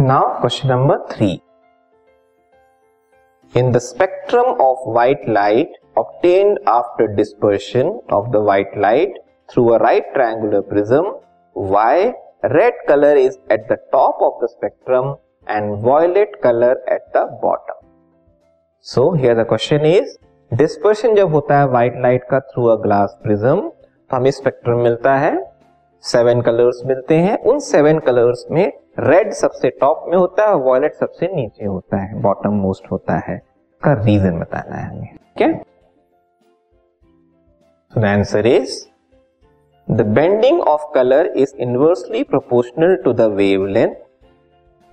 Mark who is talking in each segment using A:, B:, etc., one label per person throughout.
A: Now question number three in the spectrum of white light obtained after dispersion of the white light through a right triangular prism why red colour is at the top of the spectrum and violet colour at the bottom so here the question is dispersion जब होता है white light का through a glass prism हमें spectrum मिलता है seven colours मिलते हैं, उन सेवन कलर्स में रेड सबसे टॉप में होता है वॉयलेट सबसे नीचे होता है बॉटम मोस्ट होता है। का रीजन बताना है हमें। क्या? The answer is, the bending of color is inversely proportional to the wavelength.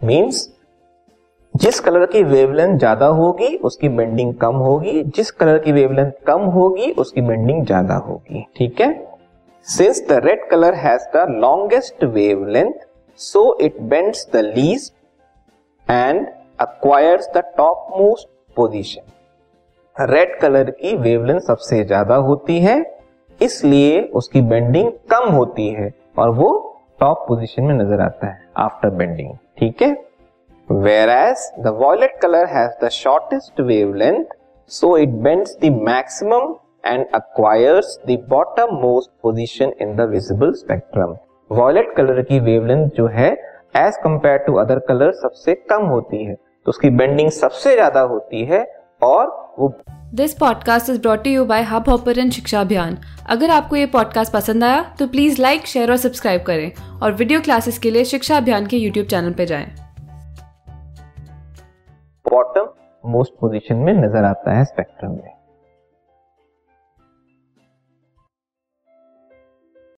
A: Means, जिस कलर की वेवलेंथ ज़्यादा होगी, उसकी बेंडिंग कम होगी। जिस कलर की वेवलेंथ कम होगी, उसकी बेंडिंग ज़्यादा होगी। ठीक है? Since the red colour has the longest wavelength so it bends the least and acquires the top most position red colour की वेवलेंथ सबसे ज़्यादा होती है, इसलिए उसकी बेंडिंग कम होती है और वो टॉप पोजिशन में नज़र आता है आफ्टर बेंडिंग ठीक है? Whereas the violet colour has the shortest wavelength so it bends the maximum and acquires the bottom most position in the visible spectrum violet colour की wavelength जो है as compared to other colour सबसे कम होती है। तो उसकी bending सबसे ज़्यादा होती है और वो
B: this podcast is brought you by hub hopper शिक्षा अभियान अगर आपको ये पॉडकास्ट पसंद आया तो प्लीज़ लाइक शेयर और सब्सक्राइब करें और वीडियो क्लासेस के लिए शिक्षा अभियान के यूट्यूब चैनल पर जाएँ।
A: बॉटम मोस्ट पोजीशन में नज़र आता है स्पेक्ट्रम में।